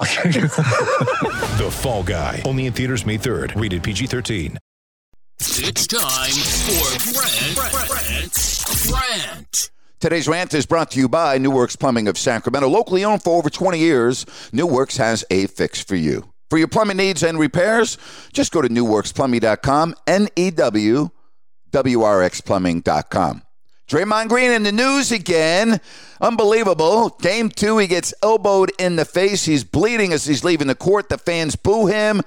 The Fall Guy. Only in theaters May 3rd. Rated PG-13. It's time for Grant, Grant, Grant. Today's rant is brought to you by New Works Plumbing of Sacramento. Locally owned for over 20 years, New Works has a fix for you. For your plumbing needs and repairs, just go to newwrxplumbing.com, N E W W R X plumbing.com. Draymond Green in the news again. Unbelievable. Game two, he gets elbowed in the face. He's bleeding as he's leaving the court. The fans boo him.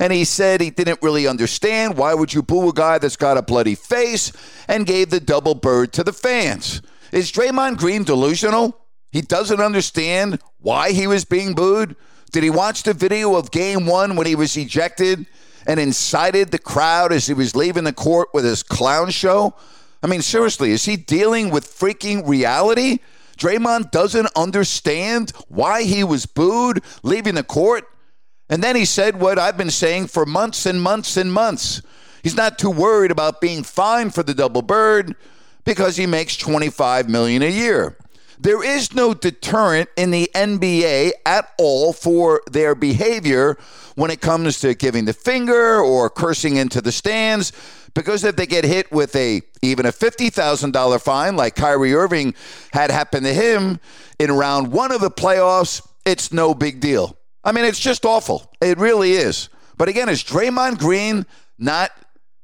And he said he didn't really understand. Why would you boo a guy that's got a bloody face? And gave the double bird to the fans. Is Draymond Green delusional? He doesn't understand why he was being booed? Did he watch the video of game one when he was ejected and incited the crowd as he was leaving the court with his clown show? I mean, seriously, is he dealing with freaking reality? Draymond doesn't understand why he was booed leaving the court? And then he said what I've been saying for months and months and months. He's not too worried about being fined for the double bird because he makes 25 million a year. There is no deterrent in the NBA at all for their behavior when it comes to giving the finger or cursing into the stands because if they get hit with a even a $50,000 fine like Kyrie Irving had happened to him in round 1 of the playoffs, it's no big deal. I mean, it's just awful. It really is. But again, is Draymond Green not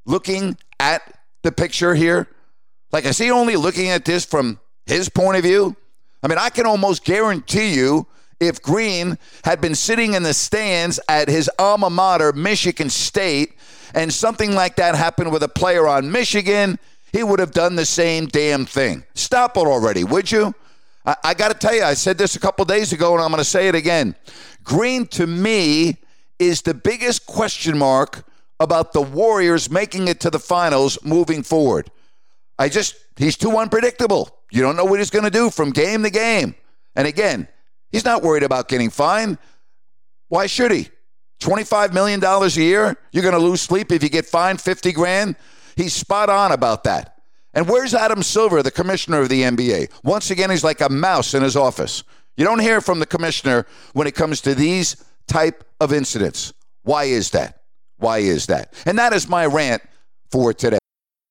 looking at the picture here? Like, is he only looking at this from his point of view? I mean, I can almost guarantee you if Green had been sitting in the stands at his alma mater, Michigan State, and something like that happened with a player on Michigan, he would have done the same damn thing. Stop it already, would you? I, I got to tell you, I said this a couple days ago, and I'm going to say it again. Green, to me, is the biggest question mark about the Warriors making it to the finals moving forward. I just, he's too unpredictable. You don't know what he's going to do from game to game. And again, he's not worried about getting fined. Why should he? $25 million a year? You're going to lose sleep if you get fined 50 grand? He's spot on about that. And where's Adam Silver, the commissioner of the NBA? Once again, he's like a mouse in his office. You don't hear from the commissioner when it comes to these type of incidents. Why is that? Why is that? And that is my rant for today.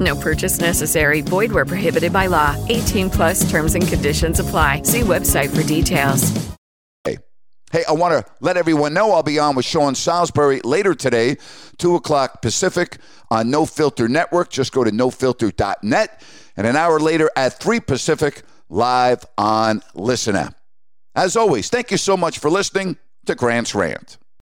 No purchase necessary. Void where prohibited by law. 18 plus terms and conditions apply. See website for details. Hey, hey I want to let everyone know I'll be on with Sean Salisbury later today, 2 o'clock Pacific on No Filter Network. Just go to nofilter.net. And an hour later at 3 Pacific, live on Listen App. As always, thank you so much for listening to Grant's Rant.